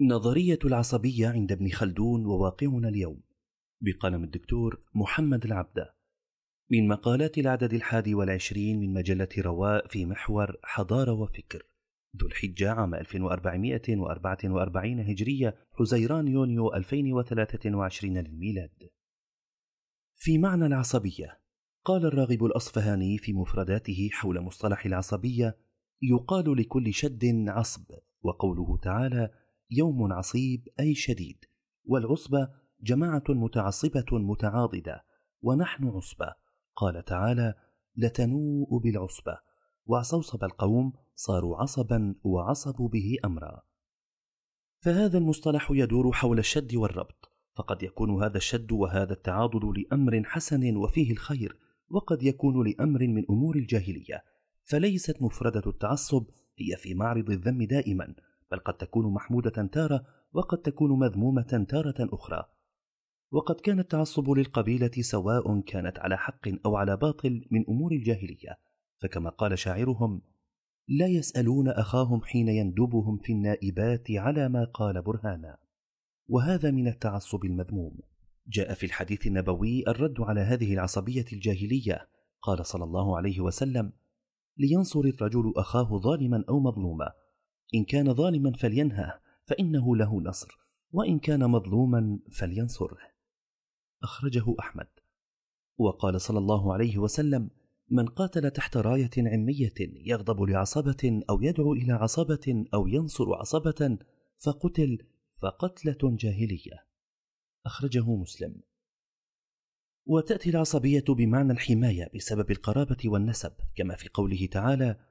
نظرية العصبية عند ابن خلدون وواقعنا اليوم بقلم الدكتور محمد العبدة من مقالات العدد الحادي والعشرين من مجلة رواء في محور حضارة وفكر ذو الحجة عام 1444 هجرية حزيران يونيو 2023 للميلاد. في معنى العصبية قال الراغب الأصفهاني في مفرداته حول مصطلح العصبية يقال لكل شد عصب وقوله تعالى يوم عصيب أي شديد والعصبة جماعة متعصبة متعاضدة ونحن عصبة. قال تعالى لتنوء بالعصبة وعصوصب القوم صاروا عصبا وعصبوا به أمرا. فهذا المصطلح يدور حول الشد والربط فقد يكون هذا الشد وهذا التعاضد لأمر حسن وفيه الخير وقد يكون لأمر من أمور الجاهلية. فليست مفردة التعصب هي في معرض الذم دائما بل قد تكون محمودة تارة وقد تكون مذمومة تارة أخرى. وقد كان التعصب للقبيلة سواء كانت على حق أو على باطل من أمور الجاهلية. فكما قال شاعرهم لا يسألون أخاهم حين يندبهم في النائبات على ما قال برهانا. وهذا من التعصب المذموم. جاء في الحديث النبوي الرد على هذه العصبية الجاهلية. قال صلى الله عليه وسلم لينصر الرجل أخاه ظالما أو مظلوما إن كان ظالما فلينهى فإنه له نصر وإن كان مظلوما فلينصره. أخرجه أحمد. وقال صلى الله عليه وسلم من قاتل تحت راية عمية يغضب لعصبة أو يدعو إلى عصبة أو ينصر عصبة فقتل فقتلة جاهلية. أخرجه مسلم. وتأتي العصبية بمعنى الحماية بسبب القرابة والنسب كما في قوله تعالى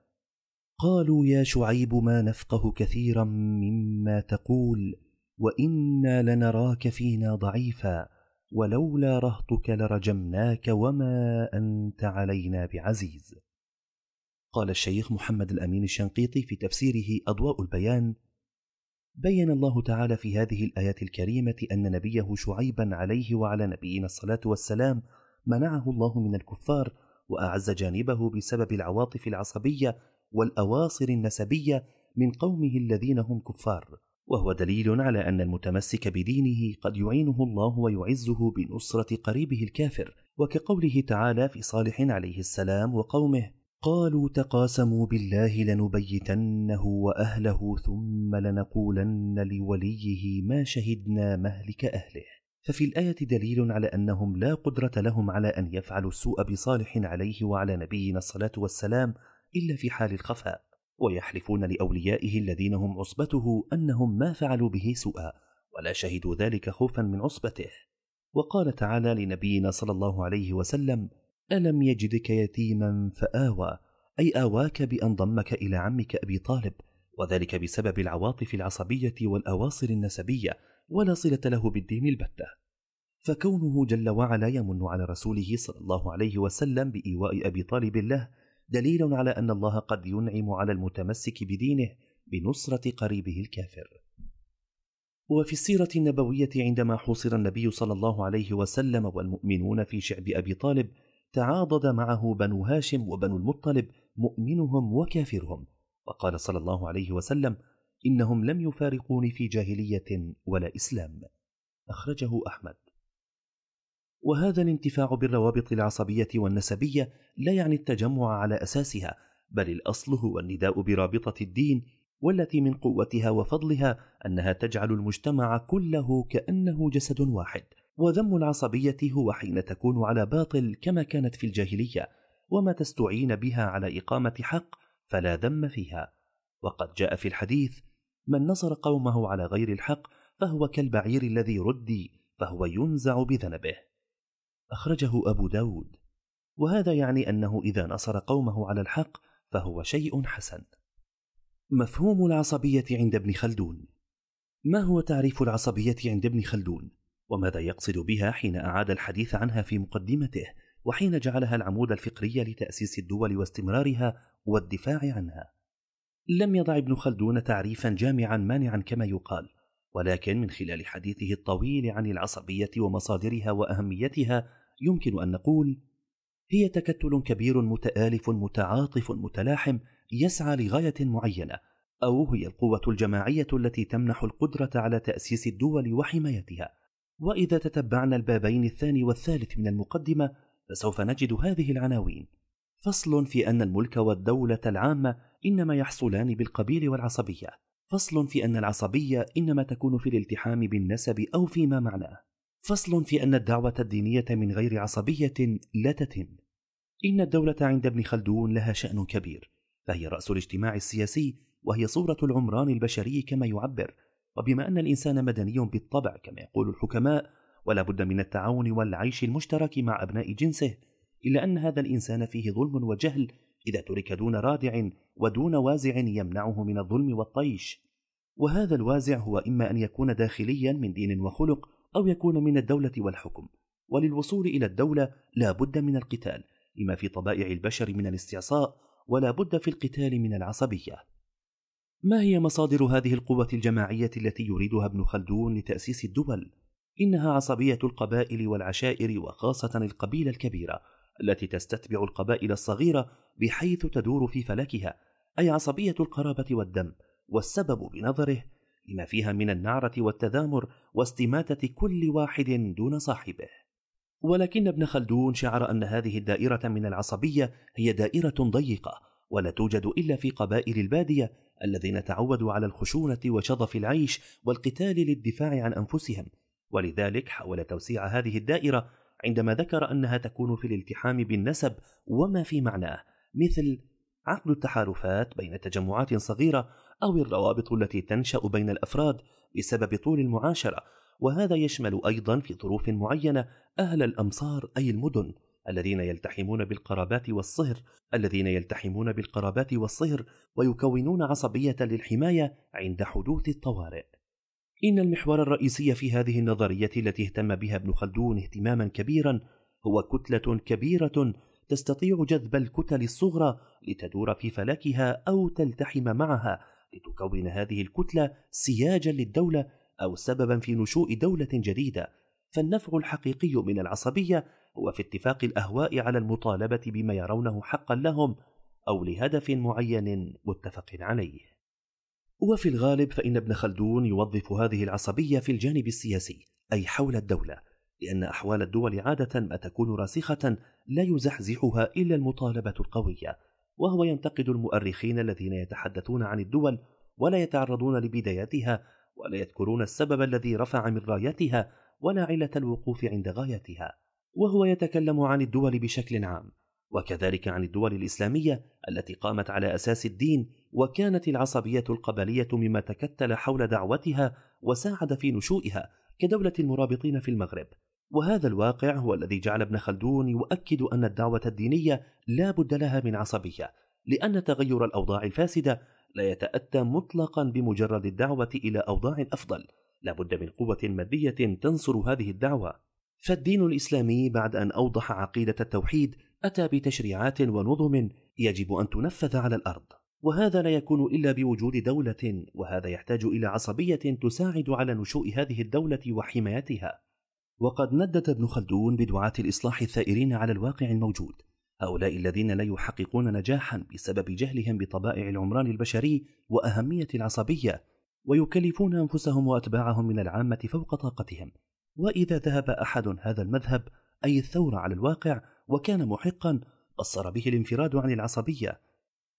قالوا يا شعيب ما نفقه كثيرا مما تقول وإنا لنراك فينا ضعيفا ولولا رهطك لرجمناك وما أنت علينا بعزيز. قال الشيخ محمد الأمين الشنقيطي في تفسيره أضواء البيان بين الله تعالى في هذه الآيات الكريمة أن نبيه شعيبا عليه وعلى نبينا الصلاة والسلام منعه الله من الكفار وأعز جانبه بسبب العواطف العصبية والأواصر النسبية من قومه الذين هم كفار. وهو دليل على أن المتمسك بدينه قد يعينه الله ويعزه بنصرة قريبه الكافر. وكقوله تعالى في صالح عليه السلام وقومه قالوا تقاسموا بالله لنبيتنه وأهله ثم لنقولن لوليه ما شهدنا مهلك أهله. ففي الآية دليل على أنهم لا قدرة لهم على أن يفعلوا السوء بصالح عليه وعلى نبينا الصلاة والسلام إلا في حال الخفاء ويحلفون لأوليائه الذين هم عصبته أنهم ما فعلوا به سوءا ولا شهدوا ذلك خوفا من عصبته. وقال تعالى لنبينا صلى الله عليه وسلم ألم يجدك يتيما فآوى أي آواك بأن ضمك إلى عمك أبي طالب وذلك بسبب العواطف العصبية والأواصر النسبية ولا صلة له بالدين البتة. فكونه جل وعلا يمن على رسوله صلى الله عليه وسلم بإيواء أبي طالب له دليل على أن الله قد ينعم على المتمسك بدينه بنصرة قريبه الكافر. وفي السيرة النبوية عندما حوصر النبي صلى الله عليه وسلم والمؤمنون في شعب أبي طالب تعاضد معه بنو هاشم وبنو المطلب مؤمنهم وكافرهم وقال صلى الله عليه وسلم إنهم لم يفارقوني في جاهلية ولا إسلام. أخرجه أحمد. وهذا الانتفاع بالروابط العصبية والنسبية لا يعني التجمع على أساسها بل الأصل هو النداء برابطة الدين والتي من قوتها وفضلها أنها تجعل المجتمع كله كأنه جسد واحد. وذم العصبية هو حين تكون على باطل كما كانت في الجاهلية وما تستعين بها على إقامة حق فلا ذم فيها. وقد جاء في الحديث من نصر قومه على غير الحق فهو كالبعير الذي ردي فهو ينزع بذنبه. أخرجه أبو داود. وهذا يعني أنه إذا نصر قومه على الحق فهو شيء حسن. مفهوم العصبية عند ابن خلدون. ما هو تعريف العصبية عند ابن خلدون؟ وماذا يقصد بها حين أعاد الحديث عنها في مقدمته؟ وحين جعلها العمود الفكري لتأسيس الدول واستمرارها والدفاع عنها. لم يضع ابن خلدون تعريفا جامعا مانعا كما يقال ولكن من خلال حديثه الطويل عن العصبية ومصادرها وأهميتها يمكن أن نقول هي تكتل كبير متآلف متعاطف متلاحم يسعى لغاية معينة أو هي القوة الجماعية التي تمنح القدرة على تأسيس الدول وحمايتها. وإذا تتبعنا البابين الثاني والثالث من المقدمة فسوف نجد هذه العناوين. فصل في أن الملك والدولة العامة إنما يحصلان بالقبيل والعصبية. فصل في أن العصبية إنما تكون في الالتحام بالنسب أو فيما معناه. فصل في أن الدعوة الدينية من غير عصبية لا تتم. إن الدولة عند ابن خلدون لها شأن كبير فهي رأس الاجتماع السياسي وهي صورة العمران البشري كما يعبر. وبما أن الإنسان مدني بالطبع كما يقول الحكماء ولا بد من التعاون والعيش المشترك مع أبناء جنسه إلا أن هذا الإنسان فيه ظلم وجهل إذا ترك دون رادع ودون وازع يمنعه من الظلم والطيش. وهذا الوازع هو إما أن يكون داخليا من دين وخلق أو يكون من الدولة والحكم وللوصول إلى الدولة لا بد من القتال لما في طبائع البشر من الاستعصاء ولا بد في القتال من العصبية ما هي مصادر هذه القوة الجماعية التي يريدها ابن خلدون لتأسيس الدول؟ إنها عصبية القبائل والعشائر وخاصة القبيلة الكبيرة التي تستتبع القبائل الصغيرة بحيث تدور في فلكها أي عصبية القرابة والدم والسبب بنظره لما فيها من النعرة والتذامر واستماتة كل واحد دون صاحبه. ولكن ابن خلدون شعر أن هذه الدائرة من العصبية هي دائرة ضيقة ولا توجد إلا في قبائل البادية الذين تعودوا على الخشونة وشظف العيش والقتال للدفاع عن أنفسهم. ولذلك حاول توسيع هذه الدائرة عندما ذكر أنها تكون في الالتحام بالنسب وما في معناه مثل عقد التحالفات بين تجمعات صغيرة أو الروابط التي تنشأ بين الأفراد بسبب طول المعاشرة وهذا يشمل أيضا في ظروف معينة أهل الأمصار أي المدن الذين يلتحمون بالقرابات والصهر الذين يلتحمون بالقرابات والصهر ويكونون عصبية للحماية عند حدوث الطوارئ. إن المحور الرئيسي في هذه النظرية التي اهتم بها ابن خلدون اهتماما كبيرا هو كتلة كبيرة تستطيع جذب الكتل الصغرى لتدور في فلكها أو تلتحم معها لتكون هذه الكتلة سياجا للدولة أو سببا في نشوء دولة جديدة. فالنفع الحقيقي من العصبية هو في اتفاق الأهواء على المطالبة بما يرونه حقا لهم أو لهدف معين متفق عليه. وفي الغالب فإن ابن خلدون يوظف هذه العصبية في الجانب السياسي أي حول الدولة لأن أحوال الدول عادة ما تكون راسخة لا يزحزحها إلا المطالبة القوية. وهو ينتقد المؤرخين الذين يتحدثون عن الدول ولا يتعرضون لبداياتها ولا يذكرون السبب الذي رفع من رايتها ولا علة الوقوف عند غايتها وهو يتكلم عن الدول بشكل عام وكذلك عن الدول الإسلامية التي قامت على أساس الدين وكانت العصبية القبلية مما تكتل حول دعوتها وساعد في نشوئها كدولة المرابطين في المغرب. وهذا الواقع هو الذي جعل ابن خلدون يؤكد أن الدعوة الدينية لا بد لها من عصبية لأن تغير الأوضاع الفاسدة لا يتأتى مطلقا بمجرد الدعوة إلى أوضاع أفضل. لا بد من قوة مادية تنصر هذه الدعوة. فالدين الإسلامي بعد أن أوضح عقيدة التوحيد أتى بتشريعات ونظم يجب أن تنفذ على الأرض. وهذا لا يكون إلا بوجود دولة وهذا يحتاج إلى عصبية تساعد على نشوء هذه الدولة وحمايتها. وقد ندد ابن خلدون بدعاة الإصلاح الثائرين على الواقع الموجود. هؤلاء الذين لا يحققون نجاحا بسبب جهلهم بطبائع العمران البشري وأهمية العصبية ويكلفون أنفسهم وأتباعهم من العامة فوق طاقتهم. وإذا ذهب أحد هذا المذهب أي الثورة على الواقع وكان محقا بصر به الانفراد عن العصبية.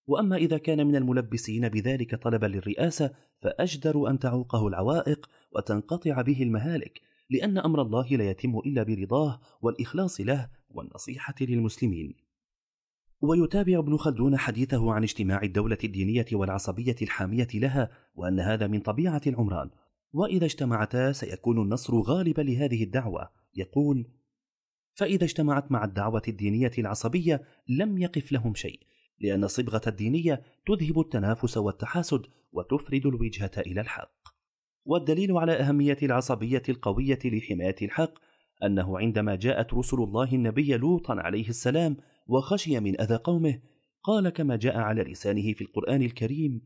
وأما إذا كان من الملبسين بذلك طلبا للرئاسة فأجدر أن تعوقه العوائق وتنقطع به المهالك. لأن أمر الله لا يتم إلا برضاه والإخلاص له والنصيحة للمسلمين. ويتابع ابن خلدون حديثه عن اجتماع الدولة الدينية والعصبية الحامية لها وأن هذا من طبيعة العمران. وإذا اجتمعتا سيكون النصر غالبا لهذه الدعوة. يقول فإذا اجتمعت مع الدعوة الدينية العصبية لم يقف لهم شيء لأن صبغة الدينية تذهب التنافس والتحاسد وتفرد الوجهة إلى الحق. والدليل على أهمية العصبية القوية لحماية الحق أنه عندما جاءت رسل الله النبي لوطا عليه السلام وخشي من أذى قومه قال كما جاء على لسانه في القرآن الكريم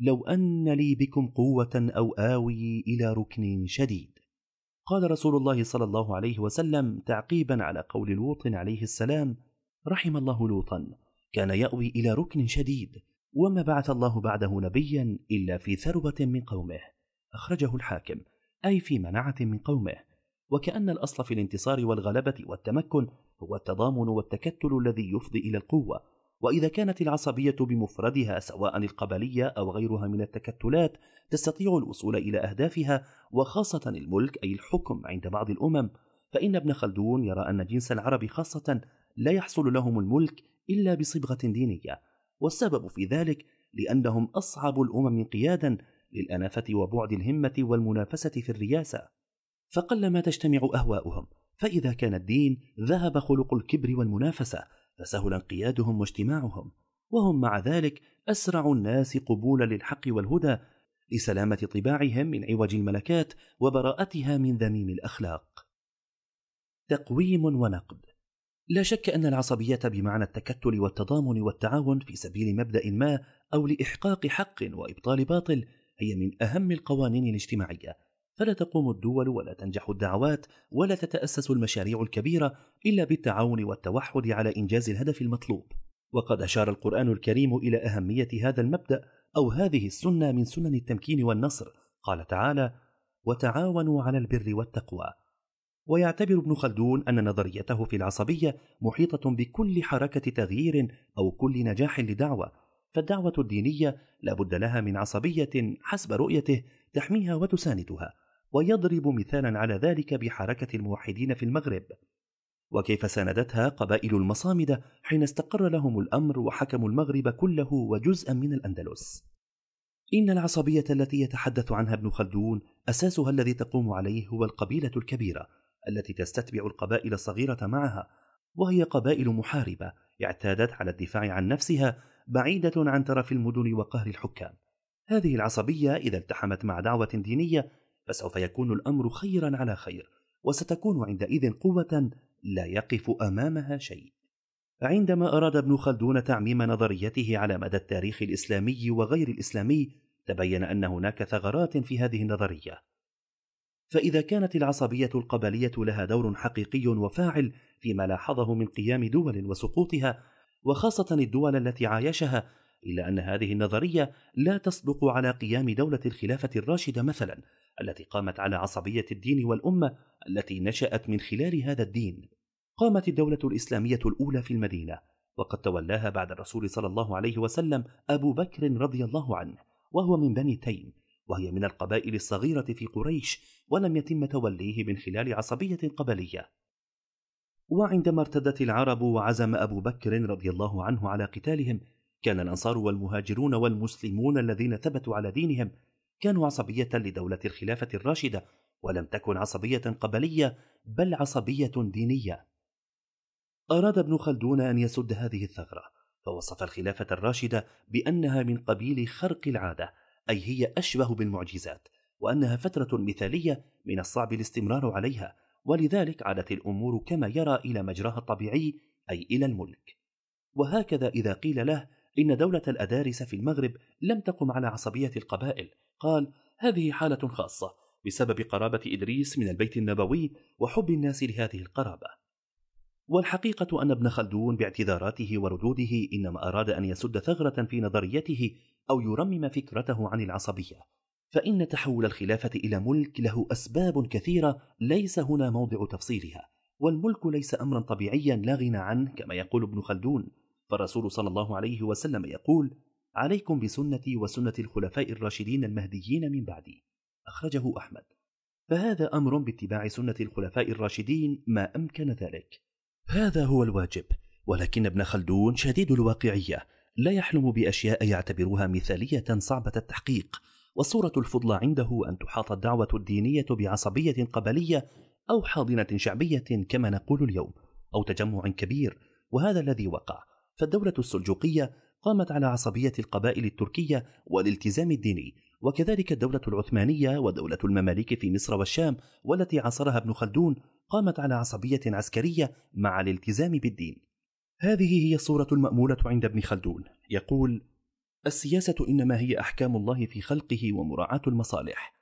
لو أن لي بكم قوة أو آوي إلى ركن شديد. قال رسول الله صلى الله عليه وسلم تعقيبا على قول لوط عليه السلام رحم الله لوطا كان يأوي إلى ركن شديد وما بعث الله بعده نبيا إلا في ثروة من قومه. أخرجه الحاكم أي في منعة من قومه. وكأن الأصل في الانتصار والغلبة والتمكن هو التضامن والتكتل الذي يفضي إلى القوة. وإذا كانت العصبية بمفردها سواء القبلية أو غيرها من التكتلات تستطيع الوصول إلى أهدافها وخاصة الملك أي الحكم عند بعض الأمم. فإن ابن خلدون يرى أن جنس العرب خاصة لا يحصل لهم الملك إلا بصبغة دينية. والسبب في ذلك لأنهم أصعب الأمم انقيادا للأنافة وبعد الهمة والمنافسة في الرياسة. فقلما تجتمع أهواؤهم فإذا كان الدين ذهب خلق الكبر والمنافسة فسهل انقيادهم واجتماعهم. وهم مع ذلك أسرع الناس قبولا للحق والهدى لسلامة طباعهم من عوج الملكات وبراءتها من ذميم الأخلاق. تقويم ونقد. لا شك أن العصبية بمعنى التكتل والتضامن والتعاون في سبيل مبدأ ما أو لإحقاق حق وإبطال باطل هي من أهم القوانين الاجتماعية. فلا تقوم الدول ولا تنجح الدعوات ولا تتأسس المشاريع الكبيرة إلا بالتعاون والتوحد على إنجاز الهدف المطلوب. وقد أشار القرآن الكريم إلى أهمية هذا المبدأ أو هذه السنة من سنن التمكين والنصر. قال تعالى وتعاونوا على البر والتقوى ويعتبر ابن خلدون أن نظريته في العصبية محيطة بكل حركة تغيير أو كل نجاح لدعوة. فالدعوة الدينية لا بد لها من عصبية حسب رؤيته تحميها وتساندها ويضرب مثالا على ذلك بحركة الموحدين في المغرب. وكيف ساندتها قبائل المصامدة حين استقر لهم الأمر وحكموا المغرب كله وجزءا من الأندلس؟ إن العصبية التي يتحدث عنها ابن خلدون أساسها الذي تقوم عليه هو القبيلة الكبيرة التي تستتبع القبائل الصغيرة معها وهي قبائل محاربة اعتادت على الدفاع عن نفسها بعيدة عن ترف المدن وقهر الحكام. هذه العصبية إذا التحمت مع دعوة دينية فسوف يكون الأمر خيرا على خير وستكون عندئذ قوة لا يقف أمامها شيء. عندما أراد ابن خلدون تعميم نظريته على مدى التاريخ الإسلامي وغير الإسلامي تبين أن هناك ثغرات في هذه النظرية. فإذا كانت العصبية القبلية لها دور حقيقي وفاعل فيما لاحظه من قيام دول وسقوطها وخاصة الدول التي عايشها إلا أن هذه النظرية لا تصدق على قيام دولة الخلافة الراشدة مثلا التي قامت على عصبية الدين والأمة التي نشأت من خلال هذا الدين. قامت الدولة الإسلامية الأولى في المدينة وقد تولاها بعد الرسول صلى الله عليه وسلم أبو بكر رضي الله عنه وهو من بني تيم وهي من القبائل الصغيرة في قريش ولم يتم توليه من خلال عصبية قبلية. وعندما ارتدت العرب وعزم أبو بكر رضي الله عنه على قتالهم كان الأنصار والمهاجرون والمسلمون الذين ثبتوا على دينهم كانوا عصبية لدولة الخلافة الراشدة ولم تكن عصبية قبلية بل عصبية دينية. أراد ابن خلدون أن يسد هذه الثغرة فوصف الخلافة الراشدة بأنها من قبيل خرق العادة أي هي أشبه بالمعجزات وأنها فترة مثالية من الصعب الاستمرار عليها ولذلك عادت الأمور كما يرى إلى مجراها الطبيعي أي إلى الملك. وهكذا إذا قيل له إن دولة الأدارس في المغرب لم تقم على عصبية القبائل قال هذه حالة خاصة بسبب قرابة إدريس من البيت النبوي وحب الناس لهذه القرابة. والحقيقة أن ابن خلدون باعتذاراته وردوده إنما أراد أن يسد ثغرة في نظريته أو يرمم فكرته عن العصبية. فإن تحول الخلافة إلى ملك له أسباب كثيرة ليس هنا موضع تفصيلها. والملك ليس أمرا طبيعيا لا غنى عنه كما يقول ابن خلدون. فالرسول صلى الله عليه وسلم يقول عليكم بسنتي وسنة الخلفاء الراشدين المهديين من بعدي. أخرجه أحمد. فهذا أمر باتباع سنة الخلفاء الراشدين ما أمكن ذلك. هذا هو الواجب. ولكن ابن خلدون شديد الواقعية. لا يحلم بأشياء يعتبرها مثالية صعبة التحقيق. والصورة الفضلى عنده أن تحاط الدعوة الدينية بعصبية قبلية أو حاضنة شعبية كما نقول اليوم أو تجمع كبير وهذا الذي وقع. فالدولة السلجوقية قامت على عصبية القبائل التركية والالتزام الديني وكذلك الدولة العثمانية ودولة المماليك في مصر والشام والتي عاصرها ابن خلدون قامت على عصبية عسكرية مع الالتزام بالدين. هذه هي الصورة المأمولة عند ابن خلدون. يقول السياسة إنما هي أحكام الله في خلقه ومراعاة المصالح.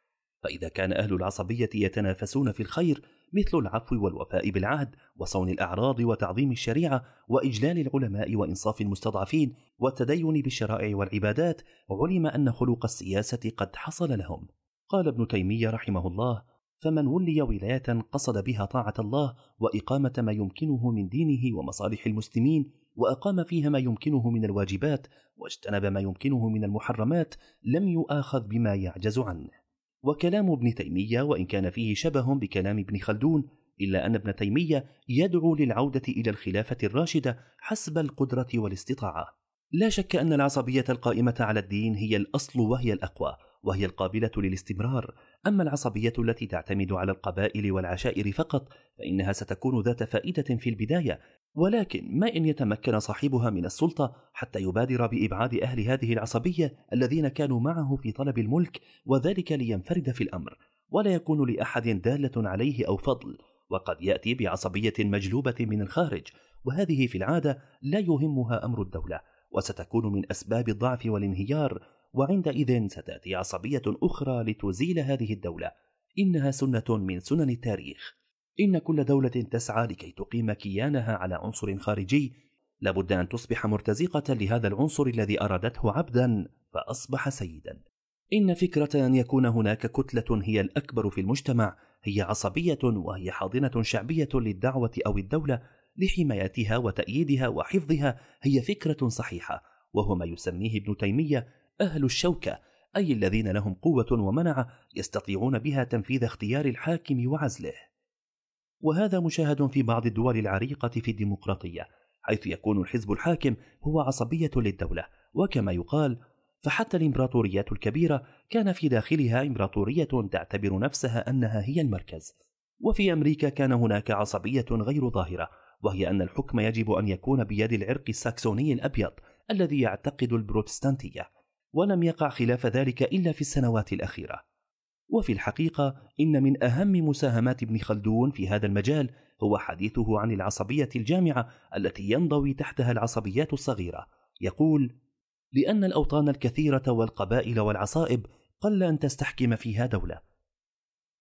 فإذا كان أهل العصبية يتنافسون في الخير مثل العفو والوفاء بالعهد وصون الأعراض وتعظيم الشريعة وإجلال العلماء وإنصاف المستضعفين والتدين بالشرائع والعبادات علم أن خلق السياسة قد حصل لهم. قال ابن تيمية رحمه الله فمن ولي ولاية قصد بها طاعة الله وإقامة ما يمكنه من دينه ومصالح المسلمين وأقام فيها ما يمكنه من الواجبات واجتنب ما يمكنه من المحرمات لم يؤاخذ بما يعجز عنه. وكلام ابن تيمية وإن كان فيه شبه بكلام ابن خلدون إلا أن ابن تيمية يدعو للعودة إلى الخلافة الراشدة حسب القدرة والاستطاعة. لا شك أن العصبية القائمة على الدين هي الأصل وهي الأقوى وهي القابلة للاستمرار. أما العصبية التي تعتمد على القبائل والعشائر فقط فإنها ستكون ذات فائدة في البداية ولكن ما إن يتمكن صاحبها من السلطة حتى يبادر بإبعاد أهل هذه العصبية الذين كانوا معه في طلب الملك وذلك لينفرد في الأمر ولا يكون لأحد دالة عليه أو فضل وقد يأتي بعصبية مجلوبة من الخارج وهذه في العادة لا يهمها أمر الدولة وستكون من أسباب الضعف والانهيار وعندئذ ستأتي عصبية أخرى لتزيل هذه الدولة إنها سنة من سنن التاريخ. إن كل دولة تسعى لكي تقيم كيانها على عنصر خارجي. لابد أن تصبح مرتزقة لهذا العنصر الذي أرادته عبدا فأصبح سيدا. إن فكرة أن يكون هناك كتلة هي الأكبر في المجتمع هي عصبية وهي حاضنة شعبية للدعوة أو الدولة لحمايتها وتأييدها وحفظها هي فكرة صحيحة وهو ما يسميه ابن تيمية أهل الشوكة أي الذين لهم قوة ومنعة يستطيعون بها تنفيذ اختيار الحاكم وعزله. وهذا مشاهد في بعض الدول العريقة في الديمقراطية حيث يكون الحزب الحاكم هو عصبية للدولة وكما يقال فحتى الإمبراطوريات الكبيرة كان في داخلها إمبراطورية تعتبر نفسها أنها هي المركز. وفي أمريكا كان هناك عصبية غير ظاهرة وهي أن الحكم يجب أن يكون بيد العرق الساكسوني الأبيض الذي يعتقد البروتستانتية ولم يقع خلاف ذلك إلا في السنوات الأخيرة. وفي الحقيقة إن من أهم مساهمات ابن خلدون في هذا المجال هو حديثه عن العصبية الجامعة التي ينضوي تحتها العصبيات الصغيرة. يقول لأن الأوطان الكثيرة والقبائل والعصائب قل أن تستحكم فيها دولة.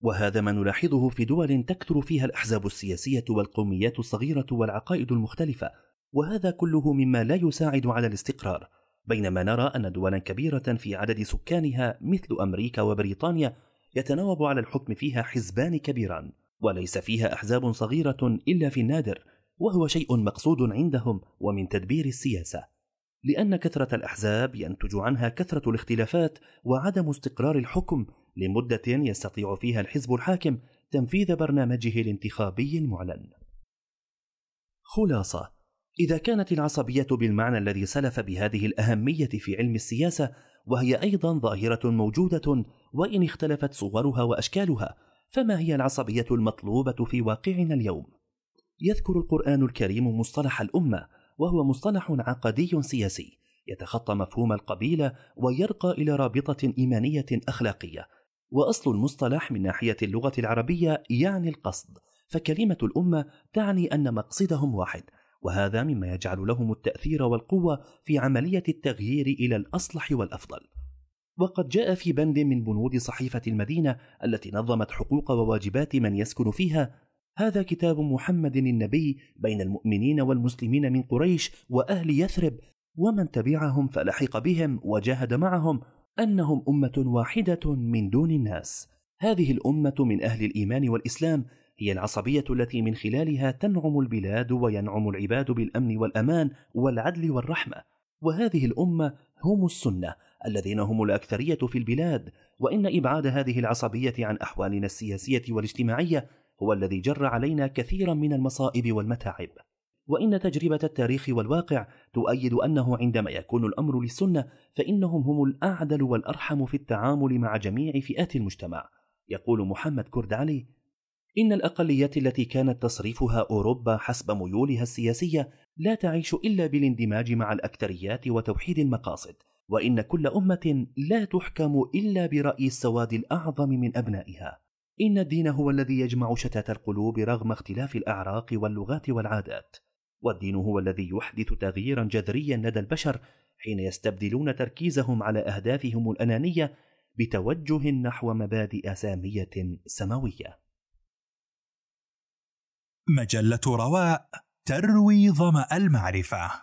وهذا ما نلاحظه في دول تكثر فيها الأحزاب السياسية والقوميات الصغيرة والعقائد المختلفة وهذا كله مما لا يساعد على الاستقرار. بينما نرى أن دولا كبيرة في عدد سكانها مثل أمريكا وبريطانيا يتناوب على الحكم فيها حزبان كبيران وليس فيها أحزاب صغيرة إلا في النادر وهو شيء مقصود عندهم ومن تدبير السياسة لأن كثرة الأحزاب ينتج عنها كثرة الاختلافات وعدم استقرار الحكم لمدة يستطيع فيها الحزب الحاكم تنفيذ برنامجه الانتخابي المعلن. خلاصة: إذا كانت العصبية بالمعنى الذي سلف بهذه الأهمية في علم السياسة وهي أيضا ظاهرة موجودة وإن اختلفت صورها وأشكالها، فما هي العصبية المطلوبة في واقعنا اليوم؟ يذكر القرآن الكريم مصطلح الأمة وهو مصطلح عقدي سياسي يتخطى مفهوم القبيلة ويرقى إلى رابطة إيمانية أخلاقية وأصل المصطلح من ناحية اللغة العربية يعني القصد فكلمة الأمة تعني أن مقصدهم واحد وهذا مما يجعل لهم التأثير والقوة في عملية التغيير إلى الأصلح والأفضل. وقد جاء في بند من بنود صحيفة المدينة التي نظمت حقوق وواجبات من يسكن فيها هذا كتاب محمد النبي بين المؤمنين والمسلمين من قريش وأهل يثرب ومن تبعهم فلحق بهم وجاهد معهم أنهم أمة واحدة من دون الناس. هذه الأمة من أهل الإيمان والإسلام هي العصبية التي من خلالها تنعم البلاد وينعم العباد بالأمن والأمان والعدل والرحمة. وهذه الأمة هم السنة الذين هم الأكثرية في البلاد. وإن إبعاد هذه العصبية عن أحوالنا السياسية والاجتماعية هو الذي جر علينا كثيرا من المصائب والمتاعب. وإن تجربة التاريخ والواقع تؤيد أنه عندما يكون الأمر للسنة فإنهم هم الأعدل والأرحم في التعامل مع جميع فئات المجتمع. يقول محمد كرد علي إن الأقليات التي كانت تصريفها أوروبا حسب ميولها السياسية لا تعيش إلا بالاندماج مع الأكثريات وتوحيد المقاصد وإن كل أمة لا تحكم إلا برأي السواد الأعظم من أبنائها. إن الدين هو الذي يجمع شتات القلوب رغم اختلاف الأعراق واللغات والعادات. والدين هو الذي يحدث تغييرا جذريا لدى البشر حين يستبدلون تركيزهم على أهدافهم الأنانية بتوجه نحو مبادئ ساميه سماوية. مجلة رواء تروي ظما المعرفة.